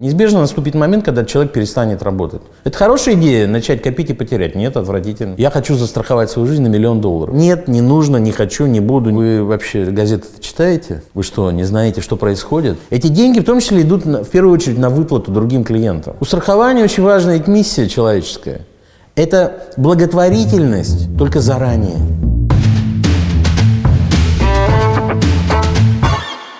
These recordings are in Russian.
Неизбежно наступит момент, когда человек перестанет работать. Это хорошая идея, начать копить и потерять. Нет, отвратительно. Я хочу застраховать свою жизнь на миллион долларов. Нет, не нужно, не хочу, не буду. Вы вообще газеты читаете? Вы что, не знаете, что происходит? Эти деньги в том числе идут на, в первую очередь на выплату другим клиентам. У страхования очень важная миссия человеческая. Это благотворительность только заранее.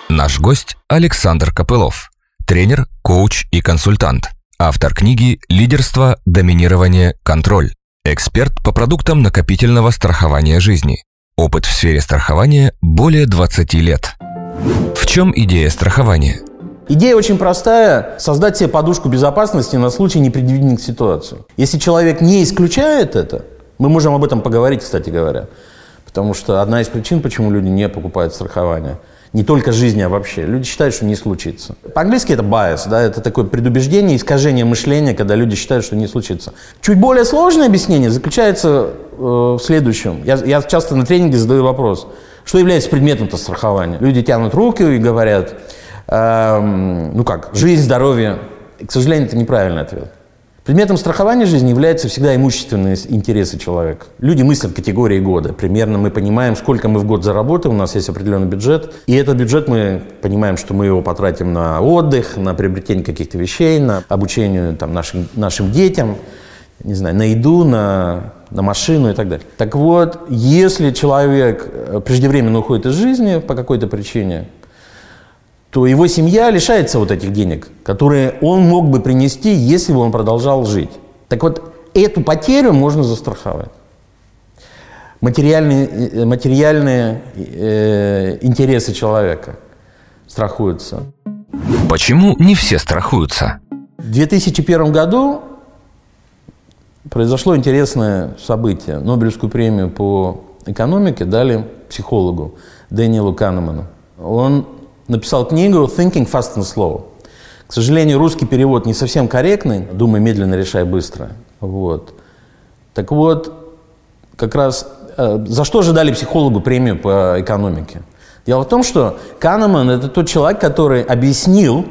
Наш гость Александр Копылов тренер, коуч и консультант. Автор книги «Лидерство, доминирование, контроль». Эксперт по продуктам накопительного страхования жизни. Опыт в сфере страхования более 20 лет. В чем идея страхования? Идея очень простая – создать себе подушку безопасности на случай непредвиденных ситуаций. Если человек не исключает это, мы можем об этом поговорить, кстати говоря, потому что одна из причин, почему люди не покупают страхование – не только жизни, а вообще. Люди считают, что не случится. По-английски это bias, да, это такое предубеждение, искажение мышления, когда люди считают, что не случится. Чуть более сложное объяснение заключается э, в следующем. Я, я часто на тренинге задаю вопрос, что является предметом-то страхования. Люди тянут руки и говорят, э, ну как, жизнь, здоровье. И, к сожалению, это неправильный ответ. Предметом страхования жизни являются всегда имущественные интересы человека. Люди мыслят категории года. Примерно мы понимаем, сколько мы в год заработаем, у нас есть определенный бюджет. И этот бюджет мы понимаем, что мы его потратим на отдых, на приобретение каких-то вещей, на обучение там, нашим, нашим детям, не знаю, на еду, на, на машину и так далее. Так вот, если человек э, преждевременно уходит из жизни по какой-то причине, то его семья лишается вот этих денег, которые он мог бы принести, если бы он продолжал жить. Так вот, эту потерю можно застраховать. Материальные, э, материальные э, интересы человека страхуются. Почему не все страхуются? В 2001 году произошло интересное событие. Нобелевскую премию по экономике дали психологу Дэниелу Канеману. Он написал книгу «Thinking Fast and Slow». К сожалению, русский перевод не совсем корректный. «Думай медленно, решай быстро». Вот. Так вот, как раз э, за что же дали психологу премию по экономике? Дело в том, что Канеман – это тот человек, который объяснил,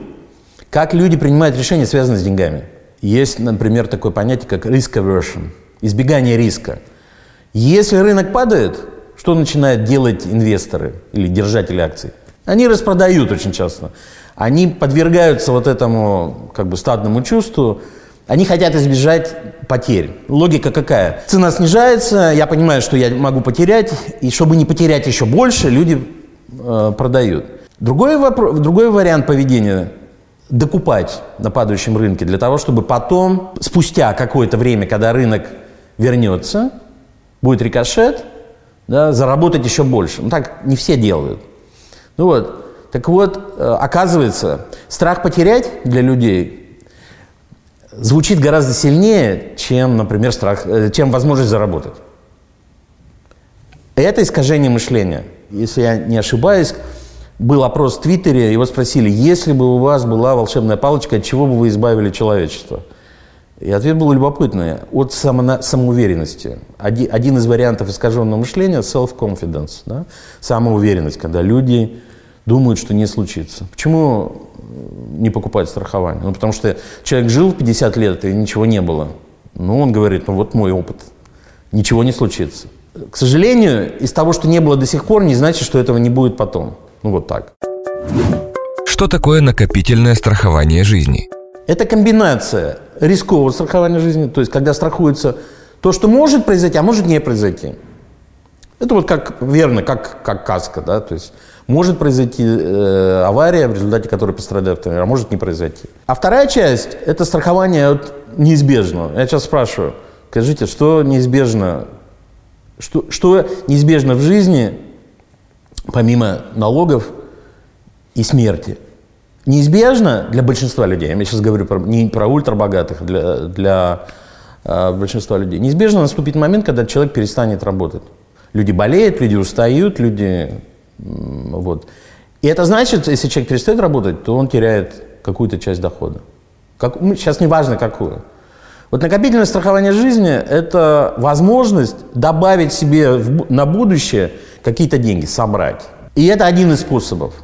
как люди принимают решения, связанные с деньгами. Есть, например, такое понятие, как risk aversion – избегание риска. Если рынок падает, что начинают делать инвесторы или держатели акций? Они распродают очень часто. Они подвергаются вот этому как бы стадному чувству. Они хотят избежать потерь. Логика какая? Цена снижается, я понимаю, что я могу потерять, и чтобы не потерять еще больше, люди э, продают. Другой, вопрос, другой вариант поведения – докупать на падающем рынке для того, чтобы потом, спустя какое-то время, когда рынок вернется, будет рикошет, да, заработать еще больше. Ну так не все делают. Ну вот, так вот, э, оказывается, страх потерять для людей звучит гораздо сильнее, чем, например, страх, э, чем возможность заработать. Это искажение мышления. Если я не ошибаюсь, был опрос в Твиттере, его спросили, если бы у вас была волшебная палочка, от чего бы вы избавили человечество? И ответ был любопытный. От само, самоуверенности. Один, один из вариантов искаженного мышления – self-confidence. Да? Самоуверенность, когда люди думают, что не случится. Почему не покупать страхование? Ну, потому что человек жил 50 лет, и ничего не было. Ну, он говорит, ну, вот мой опыт. Ничего не случится. К сожалению, из того, что не было до сих пор, не значит, что этого не будет потом. Ну, вот так. Что такое накопительное страхование жизни? Это комбинация рискового страхования жизни, то есть когда страхуется то, что может произойти, а может не произойти. Это вот как верно, как, как каска, да, то есть может произойти э, авария, в результате которой пострадает автомобиль, а может не произойти. А вторая часть – это страхование от неизбежного. Я сейчас спрашиваю, скажите, что неизбежно, что, что неизбежно в жизни, помимо налогов и смерти? Неизбежно для большинства людей, я сейчас говорю про, не про ультрабогатых, для, для э, большинства людей, неизбежно наступит момент, когда человек перестанет работать. Люди болеют, люди устают, люди вот. И это значит, если человек перестает работать, то он теряет какую-то часть дохода. Как, сейчас не важно какую. Вот накопительное страхование жизни – это возможность добавить себе в, на будущее какие-то деньги, собрать. И это один из способов.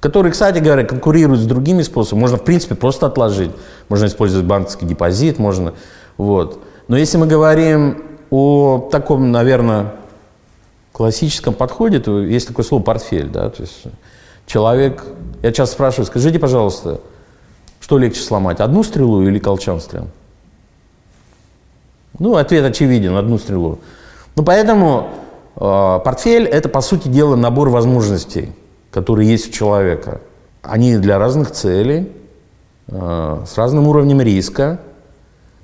который, кстати говоря, конкурирует с другими способами. Можно, в принципе, просто отложить. Можно использовать банковский депозит, можно... Вот. Но если мы говорим о таком, наверное, классическом подходе, то есть такое слово «портфель». Да? То есть человек... Я часто спрашиваю, скажите, пожалуйста, что легче сломать, одну стрелу или колчан стрел? Ну, ответ очевиден, одну стрелу. Ну, поэтому э, портфель – это, по сути дела, набор возможностей, которые есть у человека. Они для разных целей, э, с разным уровнем риска,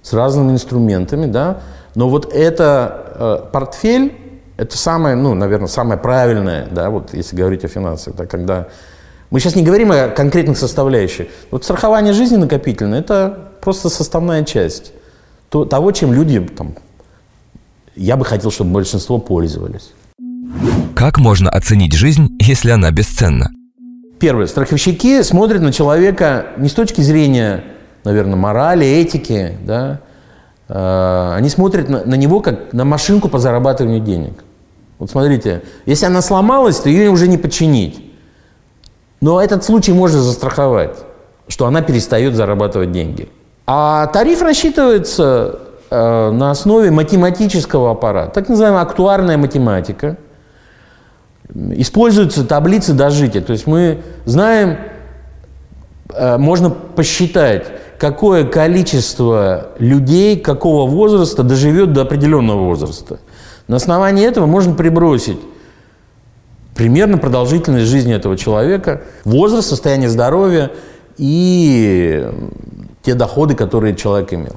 с разными инструментами, да. Но вот это э, портфель – это самое, ну, наверное, самое правильное, да, вот если говорить о финансах, да, когда мы сейчас не говорим о конкретных составляющих. Вот страхование жизни накопительное – это просто составная часть то, того, чем люди, там, я бы хотел, чтобы большинство пользовались. Как можно оценить жизнь, если она бесценна? Первое. Страховщики смотрят на человека не с точки зрения, наверное, морали, этики, да, а, они смотрят на, на него как на машинку по зарабатыванию денег. Вот смотрите, если она сломалась, то ее уже не починить. Но этот случай можно застраховать, что она перестает зарабатывать деньги. А тариф рассчитывается э, на основе математического аппарата, так называемая актуарная математика. Используются таблицы дожития. То есть мы знаем, э, можно посчитать, какое количество людей какого возраста доживет до определенного возраста. На основании этого можно прибросить примерно продолжительность жизни этого человека, возраст, состояние здоровья и те доходы, которые человек имел.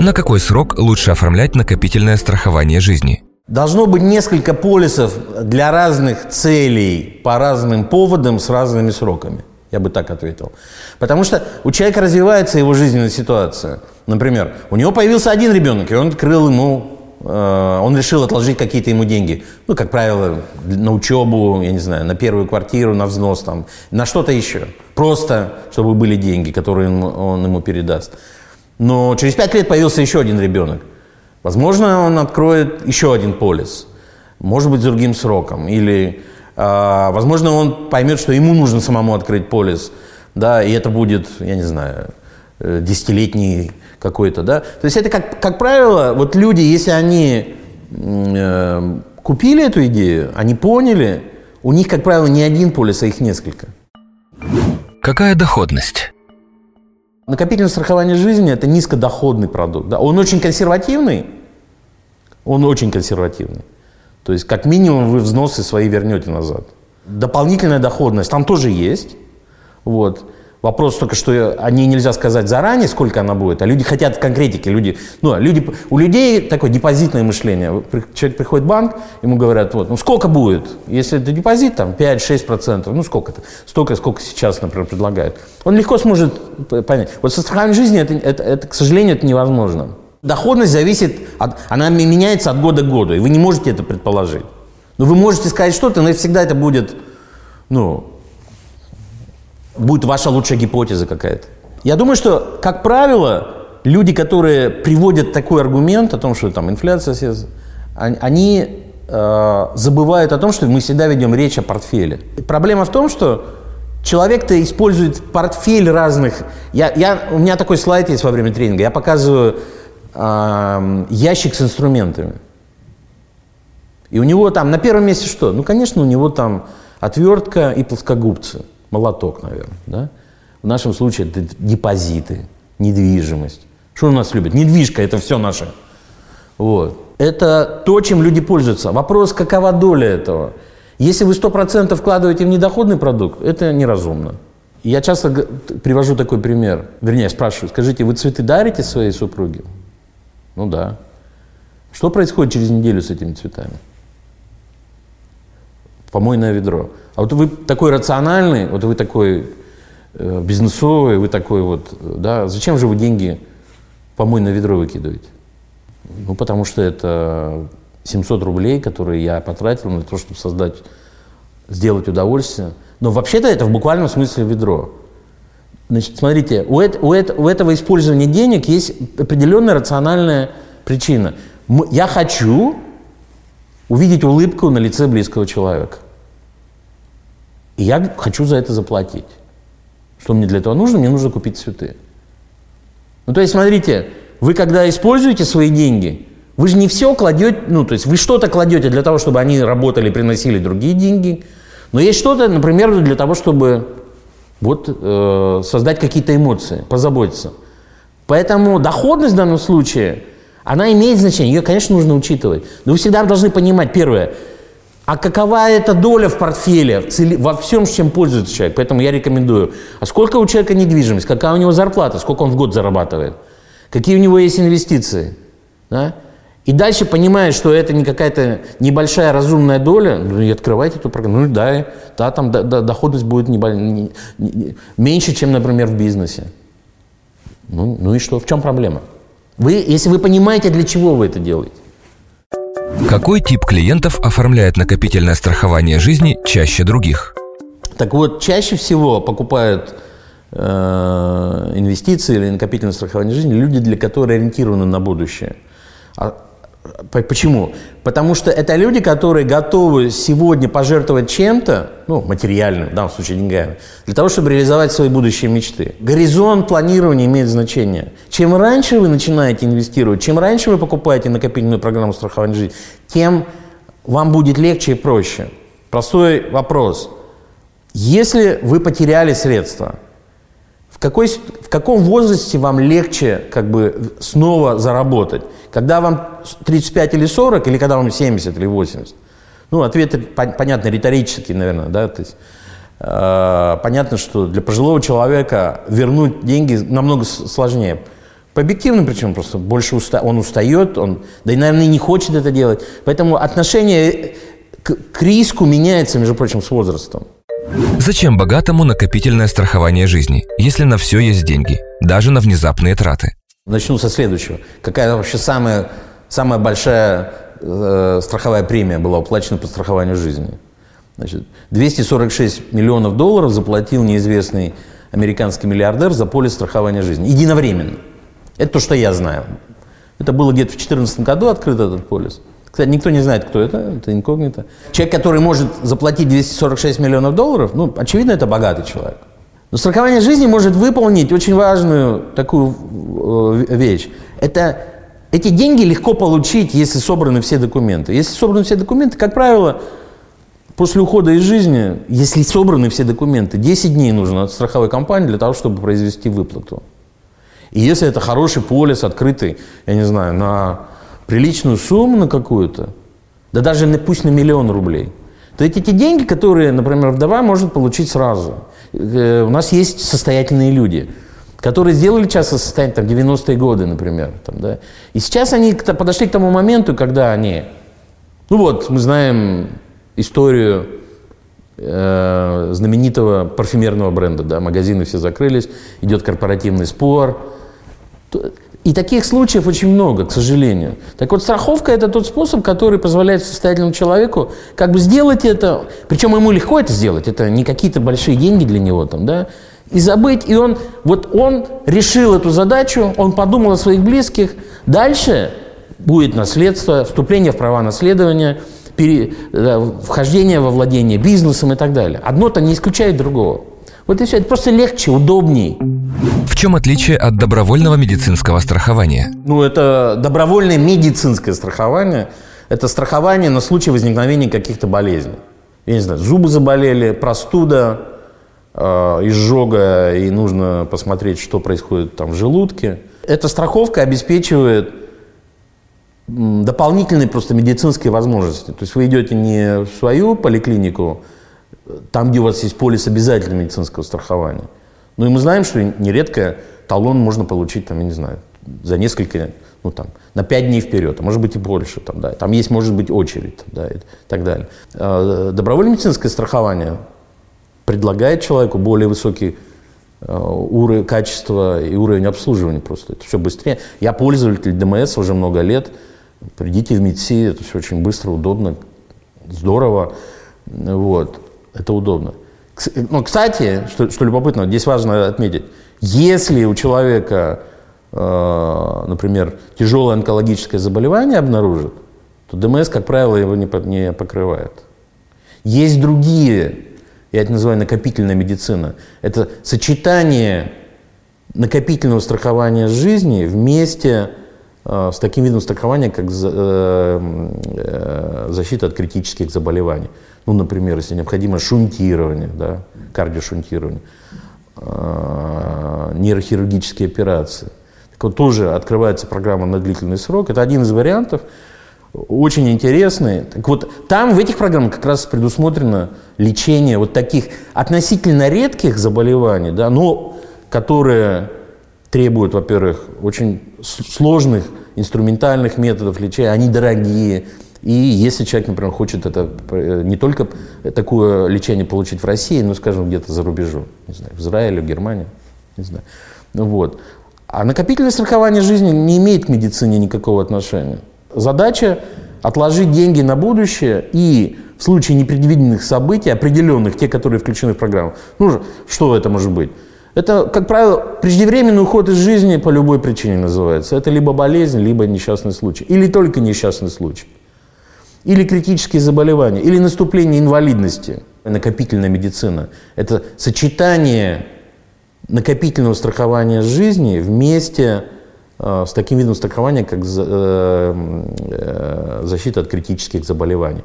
На какой срок лучше оформлять накопительное страхование жизни? Должно быть несколько полисов для разных целей, по разным поводам, с разными сроками. Я бы так ответил. Потому что у человека развивается его жизненная ситуация. Например, у него появился один ребенок, и он открыл ему он решил отложить какие-то ему деньги. Ну, как правило, на учебу, я не знаю, на первую квартиру, на взнос, там, на что-то еще. Просто, чтобы были деньги, которые он ему передаст. Но через пять лет появился еще один ребенок. Возможно, он откроет еще один полис. Может быть, с другим сроком. Или, э, возможно, он поймет, что ему нужно самому открыть полис. Да, и это будет, я не знаю, э, десятилетний какой-то, да. То есть это, как, как правило, вот люди, если они э, купили эту идею, они поняли, у них, как правило, не один полис, а их несколько. Какая доходность? Накопительное страхование жизни – это низкодоходный продукт. Да? Он очень консервативный, он очень консервативный. То есть, как минимум, вы взносы свои вернете назад. Дополнительная доходность там тоже есть. Вот. Вопрос только, что о ней нельзя сказать заранее, сколько она будет, а люди хотят конкретики. Люди, ну, люди, у людей такое депозитное мышление. Человек приходит в банк, ему говорят, вот, ну сколько будет? Если это депозит, там 5-6%, ну сколько это? Столько, сколько сейчас, например, предлагают. Он легко сможет понять. Вот со страхованием жизни это, это, это, к сожалению, это невозможно. Доходность зависит, от, она меняется от года к году, и вы не можете это предположить. Но вы можете сказать что-то, но всегда это будет, ну, будет ваша лучшая гипотеза какая-то. Я думаю, что, как правило, люди, которые приводят такой аргумент о том, что там инфляция, они э, забывают о том, что мы всегда ведем речь о портфеле. Проблема в том, что человек-то использует портфель разных. Я, я, у меня такой слайд есть во время тренинга. Я показываю э, ящик с инструментами. И у него там на первом месте что? Ну, конечно, у него там отвертка и плоскогубцы молоток, наверное. Да? В нашем случае это депозиты, недвижимость. Что у нас любят? Недвижка – это все наше. Вот. Это то, чем люди пользуются. Вопрос, какова доля этого? Если вы 100% вкладываете в недоходный продукт, это неразумно. Я часто привожу такой пример. Вернее, спрашиваю, скажите, вы цветы дарите своей супруге? Ну да. Что происходит через неделю с этими цветами? Помойное ведро. А вот вы такой рациональный, вот вы такой э, бизнесовый, вы такой вот, да, зачем же вы деньги помой на ведро выкидываете? Ну, потому что это 700 рублей, которые я потратил на то, чтобы создать, сделать удовольствие. Но вообще-то это в буквальном смысле ведро. Значит, смотрите, у, это, у, это, у этого использования денег есть определенная рациональная причина. Я хочу увидеть улыбку на лице близкого человека. И я хочу за это заплатить. Что мне для этого нужно? Мне нужно купить цветы. Ну, то есть, смотрите, вы когда используете свои деньги, вы же не все кладете, ну, то есть вы что-то кладете для того, чтобы они работали, приносили другие деньги, но есть что-то, например, для того, чтобы вот, э, создать какие-то эмоции, позаботиться. Поэтому доходность в данном случае, она имеет значение, ее, конечно, нужно учитывать. Но вы всегда должны понимать, первое, а какова эта доля в портфеле, в цели, во всем, чем пользуется человек. Поэтому я рекомендую. А сколько у человека недвижимость, какая у него зарплата, сколько он в год зарабатывает, какие у него есть инвестиции. Да? И дальше понимая, что это не какая-то небольшая разумная доля, ну и открывайте эту программу. Ну да, да там да, да, доходность будет не, не, не, меньше, чем, например, в бизнесе. Ну, ну и что? В чем проблема? Вы, если вы понимаете, для чего вы это делаете. Какой тип клиентов оформляет накопительное страхование жизни чаще других? Так вот, чаще всего покупают э, инвестиции или накопительное страхование жизни люди, для которых ориентированы на будущее. А Почему? Потому что это люди, которые готовы сегодня пожертвовать чем-то, ну, материальным, в данном случае деньгами, для того, чтобы реализовать свои будущие мечты. Горизонт планирования имеет значение. Чем раньше вы начинаете инвестировать, чем раньше вы покупаете накопительную программу страхования жизни, тем вам будет легче и проще. Простой вопрос. Если вы потеряли средства – какой, в каком возрасте вам легче как бы снова заработать? Когда вам 35 или 40, или когда вам 70 или 80? Ну, ответ понятно, риторический, наверное, да, то есть э, понятно, что для пожилого человека вернуть деньги намного сложнее. По объективным причинам просто больше уста он устает, он, да и, наверное, не хочет это делать. Поэтому отношение к, к риску меняется, между прочим, с возрастом. Зачем богатому накопительное страхование жизни, если на все есть деньги, даже на внезапные траты? Начну со следующего. Какая вообще самая, самая большая э, страховая премия была уплачена по страхованию жизни? Значит, 246 миллионов долларов заплатил неизвестный американский миллиардер за полис страхования жизни. Единовременно. Это то, что я знаю. Это было где-то в 2014 году открыт этот полис. Кстати, никто не знает, кто это, это инкогнито. Человек, который может заплатить 246 миллионов долларов, ну, очевидно, это богатый человек. Но страхование жизни может выполнить очень важную такую э, вещь. Это эти деньги легко получить, если собраны все документы. Если собраны все документы, как правило, после ухода из жизни, если собраны все документы, 10 дней нужно от страховой компании для того, чтобы произвести выплату. И если это хороший полис, открытый, я не знаю, на приличную сумму на какую-то, да даже пусть на миллион рублей, то эти, эти деньги, которые, например, вдова может получить сразу. Э, у нас есть состоятельные люди, которые сделали часто состояние, там, 90-е годы, например. Там, да, и сейчас они подошли к тому моменту, когда они... Ну вот, мы знаем историю э, знаменитого парфюмерного бренда, да, магазины все закрылись, идет корпоративный спор. И таких случаев очень много, к сожалению. Так вот, страховка – это тот способ, который позволяет состоятельному человеку как бы сделать это, причем ему легко это сделать, это не какие-то большие деньги для него там, да, и забыть. И он, вот он решил эту задачу, он подумал о своих близких. Дальше будет наследство, вступление в права наследования, пере, вхождение во владение бизнесом и так далее. Одно-то не исключает другого. Вот и все. Это просто легче, удобней. В чем отличие от добровольного медицинского страхования? Ну, это добровольное медицинское страхование. Это страхование на случай возникновения каких-то болезней. Я не знаю, зубы заболели, простуда, э, изжога, и нужно посмотреть, что происходит там в желудке. Эта страховка обеспечивает дополнительные просто медицинские возможности. То есть вы идете не в свою поликлинику, там, где у вас есть полис обязательного медицинского страхования. Ну и мы знаем, что нередко талон можно получить, там, я не знаю, за несколько, ну там, на пять дней вперед, а может быть и больше, там, да, там есть, может быть, очередь, там, да, и так далее. А, добровольное медицинское страхование предлагает человеку более высокий а, уровень качества и уровень обслуживания просто. Это все быстрее. Я пользователь ДМС уже много лет. Придите в МИДСИ, это все очень быстро, удобно, здорово. Вот. Это удобно. Ну, кстати, что, что любопытно, здесь важно отметить, если у человека, э, например, тяжелое онкологическое заболевание обнаружит, то ДМС, как правило, его не, не покрывает. Есть другие Я это называю накопительная медицина. Это сочетание накопительного страхования жизни вместе э, с таким видом страхования, как за, э, э, защита от критических заболеваний. Ну, например, если необходимо шунтирование, да, кардиошунтирование, э, нейрохирургические операции. Так вот, тоже открывается программа на длительный срок. Это один из вариантов, очень интересный. Так вот, там в этих программах как раз предусмотрено лечение вот таких относительно редких заболеваний, да, но которые требуют, во-первых, очень сложных инструментальных методов лечения, они дорогие. И если человек, например, хочет это э, не только такое лечение получить в России, но, скажем, где-то за рубежом, не знаю, в Израиле, в Германии, не знаю. Вот. А накопительное страхование жизни не имеет к медицине никакого отношения. Задача отложить деньги на будущее и в случае непредвиденных событий, определенных, те, которые включены в программу. Ну, что это может быть? Это, как правило, преждевременный уход из жизни по любой причине называется. Это либо болезнь, либо несчастный случай. Или только несчастный случай. Или критические заболевания, или наступление инвалидности. Накопительная медицина – это сочетание накопительного страхования жизни вместе Э, с таким видом страхования, как э, э, защита от критических заболеваний.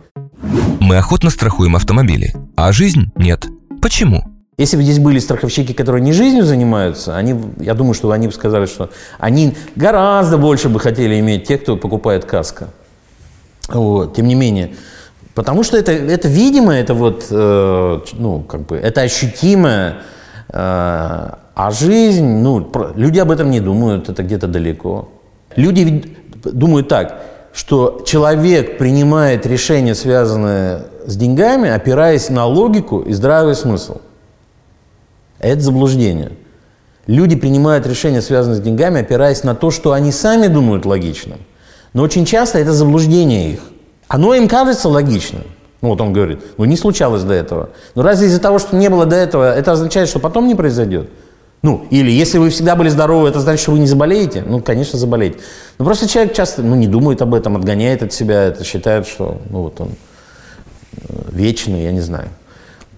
Мы охотно страхуем автомобили, а жизнь нет. Почему? Если бы здесь были страховщики, которые не жизнью занимаются, они, я думаю, что они бы сказали, что они гораздо больше бы хотели иметь тех, кто покупает каско. Вот. Тем не менее, потому что это, это видимо, это вот, э, ну, как бы, это ощутимо, э, а жизнь, ну, люди об этом не думают, это где-то далеко. Люди думают так, что человек принимает решения, связанные с деньгами, опираясь на логику и здравый смысл. Это заблуждение. Люди принимают решения, связанные с деньгами, опираясь на то, что они сами думают логичным. Но очень часто это заблуждение их. Оно им кажется логичным. Ну вот он говорит, ну не случалось до этого. Но разве из-за того, что не было до этого, это означает, что потом не произойдет? Ну, или если вы всегда были здоровы, это значит, что вы не заболеете? Ну, конечно, заболеете. Но просто человек часто ну, не думает об этом, отгоняет от себя это, считает, что ну, вот он э, вечный, я не знаю.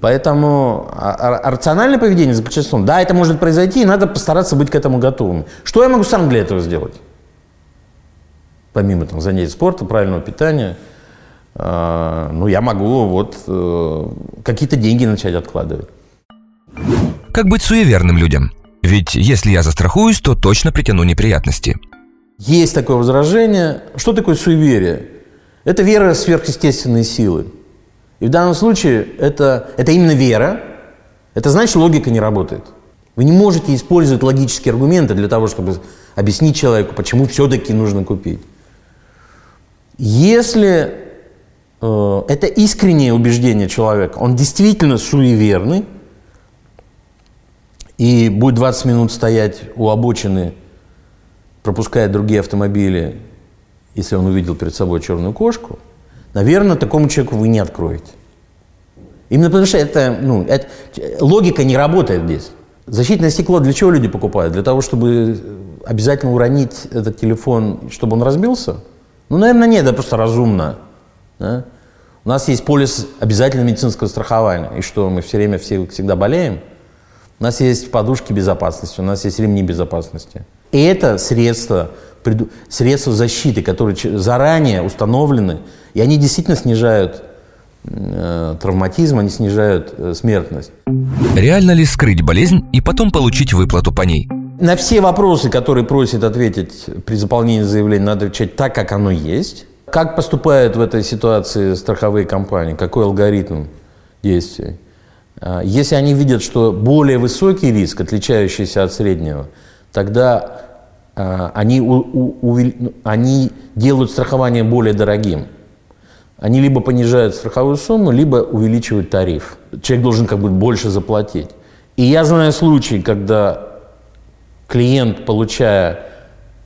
Поэтому а, а, рациональное поведение заключается да, это может произойти, и надо постараться быть к этому готовым. Что я могу сам для этого сделать? Помимо там, занятий спорта, правильного питания, э, ну, я могу вот э, какие-то деньги начать откладывать. Как быть суеверным людям? Ведь если я застрахуюсь, то точно притяну неприятности. Есть такое возражение. Что такое суеверие? Это вера в сверхъестественные силы. И в данном случае это, это именно вера. Это значит, логика не работает. Вы не можете использовать логические аргументы для того, чтобы объяснить человеку, почему все-таки нужно купить. Если э, это искреннее убеждение человека, он действительно суеверный, и будет 20 минут стоять у обочины, пропуская другие автомобили, если он увидел перед собой черную кошку, наверное, такому человеку вы не откроете. Именно потому что это, ну, это, логика не работает здесь. Защитное стекло для чего люди покупают? Для того, чтобы обязательно уронить этот телефон, чтобы он разбился? Ну, наверное, нет, это просто разумно. Да? У нас есть полис обязательного медицинского страхования. И что, мы все время все, всегда болеем? У нас есть подушки безопасности, у нас есть ремни безопасности. И это средства, средства защиты, которые заранее установлены, и они действительно снижают э, травматизм, они снижают э, смертность. Реально ли скрыть болезнь и потом получить выплату по ней? На все вопросы, которые просят ответить при заполнении заявления, надо отвечать так, как оно есть. Как поступают в этой ситуации страховые компании? Какой алгоритм действий? А, если они видят, что более высокий риск, отличающийся от среднего, тогда а, они, ну, они делают страхование более дорогим. Они либо понижают страховую сумму, либо увеличивают тариф. Человек должен как бы больше заплатить. И я знаю случаи, когда клиент, получая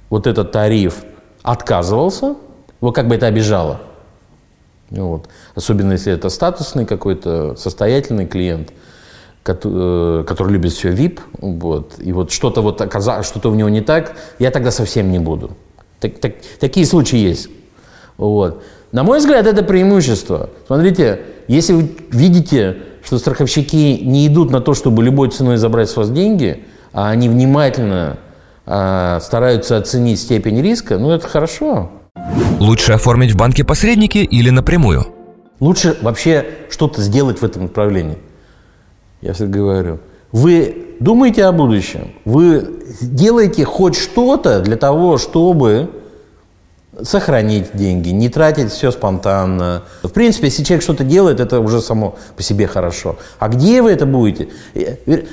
вот этот тариф, отказывался, его как бы это обижало – вот. Особенно если это статусный какой-то, состоятельный клиент, который, э, который любит все VIP, вот, и вот что-то вот оказалось, что-то у него не так, я тогда совсем не буду. Так, так, такие случаи есть. Вот. На мой взгляд, это преимущество. Смотрите, если вы видите что страховщики не идут на то, чтобы любой ценой забрать с вас деньги, а они внимательно а, стараются оценить степень риска, ну это хорошо. Лучше оформить в банке посредники или напрямую? Лучше вообще что-то сделать в этом направлении. Я всегда говорю, вы думаете о будущем, вы делаете хоть что-то для того, чтобы сохранить деньги, не тратить все спонтанно. В принципе, если человек что-то делает, это уже само по себе хорошо. А где вы это будете?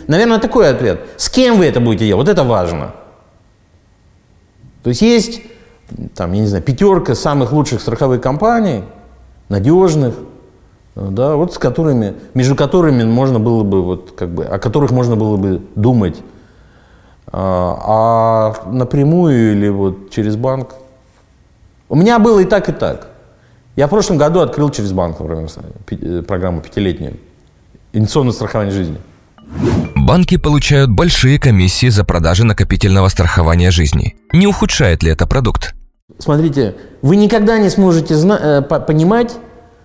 Наверное, такой ответ. С кем вы это будете делать? Вот это важно. То есть есть, там, я не знаю, пятерка самых лучших страховых компаний, надежных, да, вот с которыми, между которыми можно было бы, вот, как бы, о которых можно было бы думать. А, а напрямую или вот через банк – у меня было и так, и так. Я в прошлом году открыл через банк, например, э, программу пятилетнюю. Инвестиционное страхование жизни. Банки получают большие комиссии за продажи накопительного страхования жизни. Не ухудшает ли это продукт? Смотрите, вы никогда не сможете зна- э, понимать,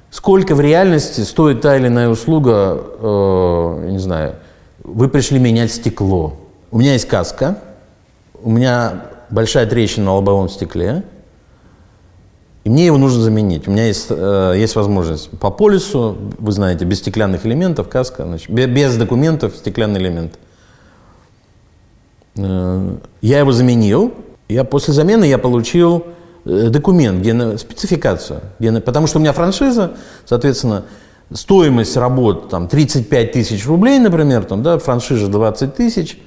сколько в реальности стоит та или иная услуга, э, не знаю, вы пришли менять стекло. У меня есть каска, у меня большая трещина на лобовом стекле, и мне его нужно заменить. У меня есть, э, есть возможность по полису, вы знаете, без стеклянных элементов, каска, значит, без документов стеклянный элемент. Э, я его заменил. Я, после замены я получил э, документ, где спецификацию. Где потому что у меня франшиза, соответственно, стоимость работ там, 35 тысяч рублей, например, там, да, франшиза 20 тысяч,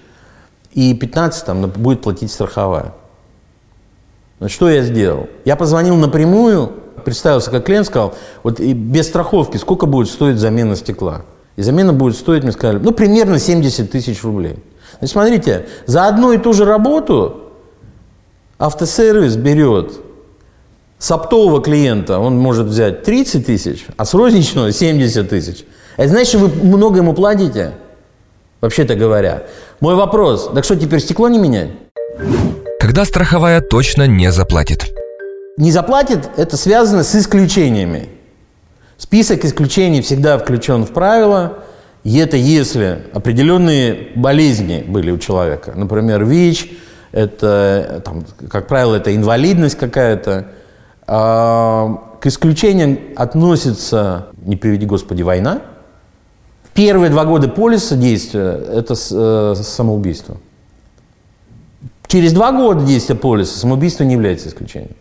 и 15 там, будет платить страховая. Значит, что я сделал? Я позвонил напрямую, представился как клиент, сказал, вот и без страховки сколько будет стоить замена стекла? И замена будет стоить, мне сказали, ну, примерно 70 тысяч рублей. Значит, смотрите, за одну и ту же работу автосервис берет с оптового клиента, он может взять 30 тысяч, а с розничного 70 тысяч. Это значит, что вы много ему платите, вообще-то говоря. Мой вопрос, так что теперь стекло не менять? Когда страховая точно не заплатит. Не заплатит – это связано с исключениями. Список исключений всегда включен в правила, и это если определенные болезни были у человека. Например, ВИЧ, это, там, как правило, это инвалидность какая-то. А, к исключениям относится, не приведи Господи, война. Первые два года полиса действия – это э, самоубийство. Через два года действия полиса самоубийство не является исключением.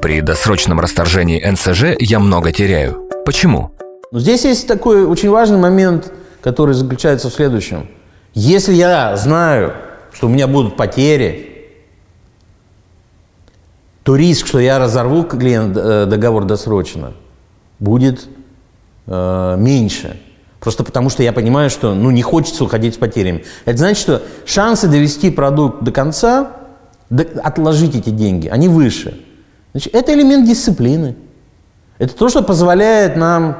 При досрочном расторжении НСЖ я много теряю. Почему? Но здесь есть такой очень важный момент, который заключается в следующем. Если я знаю, что у меня будут потери, то риск, что я разорву клиент, э, договор досрочно, будет э, меньше. Просто потому, что я понимаю, что ну, не хочется уходить с потерями. Это значит, что шансы довести продукт до конца, отложить эти деньги, они выше. Значит, это элемент дисциплины. Это то, что позволяет нам,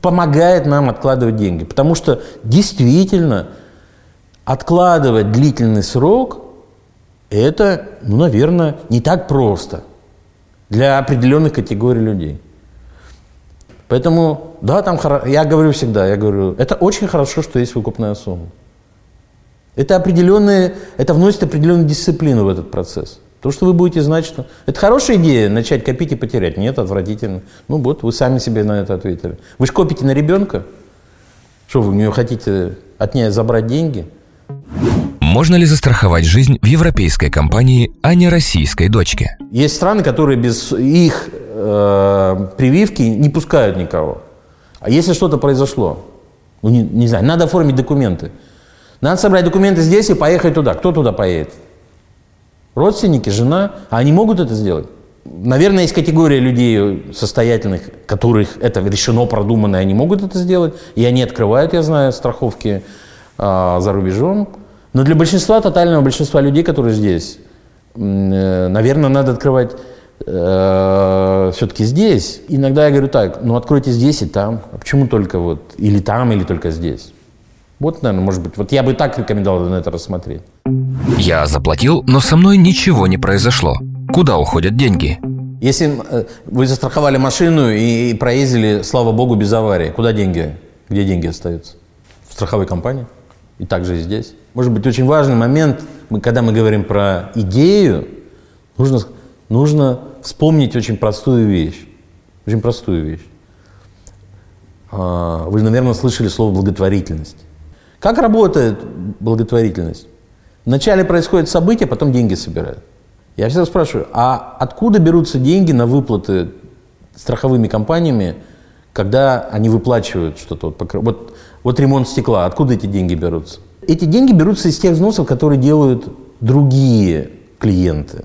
помогает нам откладывать деньги. Потому что действительно откладывать длительный срок, это, ну, наверное, не так просто для определенных категорий людей. Поэтому, да, там, я говорю всегда, я говорю, это очень хорошо, что есть выкупная сумма. Это определенные, это вносит определенную дисциплину в этот процесс. То, что вы будете знать, что... Это хорошая идея, начать копить и потерять. Нет, отвратительно. Ну вот, вы сами себе на это ответили. Вы же копите на ребенка. Что, вы у нее хотите от нее забрать деньги? Можно ли застраховать жизнь в европейской компании, а не российской дочке? Есть страны, которые без их э, прививки не пускают никого. А если что-то произошло, ну, не, не знаю, надо оформить документы. Надо собрать документы здесь и поехать туда. Кто туда поедет? Родственники, жена. А они могут это сделать? Наверное, есть категория людей состоятельных, которых это решено, продумано, и они могут это сделать. И они открывают, я знаю, страховки э, за рубежом. Но для большинства, тотального большинства людей, которые здесь, э, наверное, надо открывать э, все-таки здесь. Иногда я говорю так, ну откройте здесь и там. А почему только вот или там, или только здесь? Вот, наверное, может быть, вот я бы так рекомендовал на это рассмотреть. Я заплатил, но со мной ничего не произошло. Куда уходят деньги? Если э, вы застраховали машину и проездили, слава богу, без аварии, куда деньги? Где деньги остаются? В страховой компании. И также и здесь. Может быть, очень важный момент, мы, когда мы говорим про идею, нужно, нужно вспомнить очень простую вещь. Очень простую вещь. А, вы, наверное, слышали слово благотворительность. Как работает благотворительность? Вначале происходит событие, потом деньги собирают. Я всегда спрашиваю, а откуда берутся деньги на выплаты страховыми компаниями, когда они выплачивают что-то? Вот, вот, вот ремонт стекла, откуда эти деньги берутся? Эти деньги берутся из тех взносов, которые делают другие клиенты,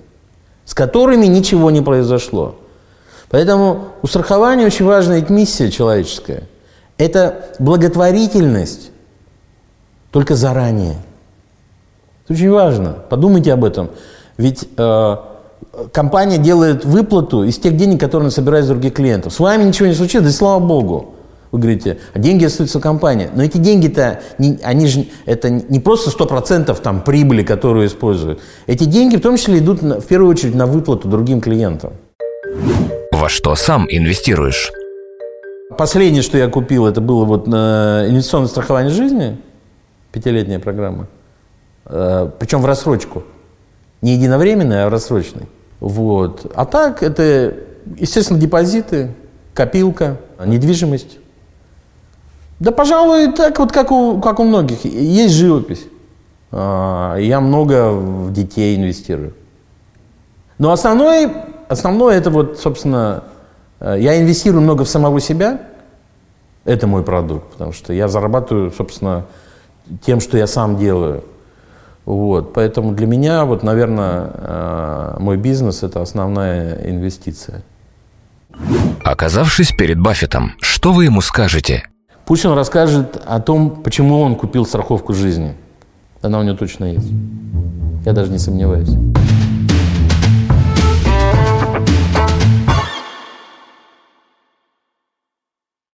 с которыми ничего не произошло. Поэтому у страхования очень важная миссия человеческая. Это благотворительность только заранее. Это очень важно. Подумайте об этом. Ведь э, компания делает выплату из тех денег, которые она собирает с других клиентов. С вами ничего не случится, да слава богу. Вы говорите, а деньги остаются в компании. Но эти деньги-то, они же, это не просто 100% там прибыли, которую используют. Эти деньги в том числе идут на, в первую очередь на выплату другим клиентам. Во что сам инвестируешь? Последнее, что я купил, это было вот на инвестиционное страхование жизни, пятилетняя программа, э, причем в рассрочку. Не единовременный, а рассрочный. Вот. А так это, естественно, депозиты, копилка, недвижимость. Да, пожалуй, так вот, как у, как у многих. Есть живопись. А, я много в детей инвестирую. Но основной, основное это вот, собственно, э, я инвестирую много в самого себя. Это мой продукт, потому что я зарабатываю, собственно, тем, что я сам делаю. Вот, поэтому для меня, вот, наверное, э, мой бизнес – это основная инвестиция. Оказавшись перед Баффетом, что вы ему скажете? Пусть он расскажет о том, почему он купил страховку жизни. Она у него точно есть. Я даже не сомневаюсь.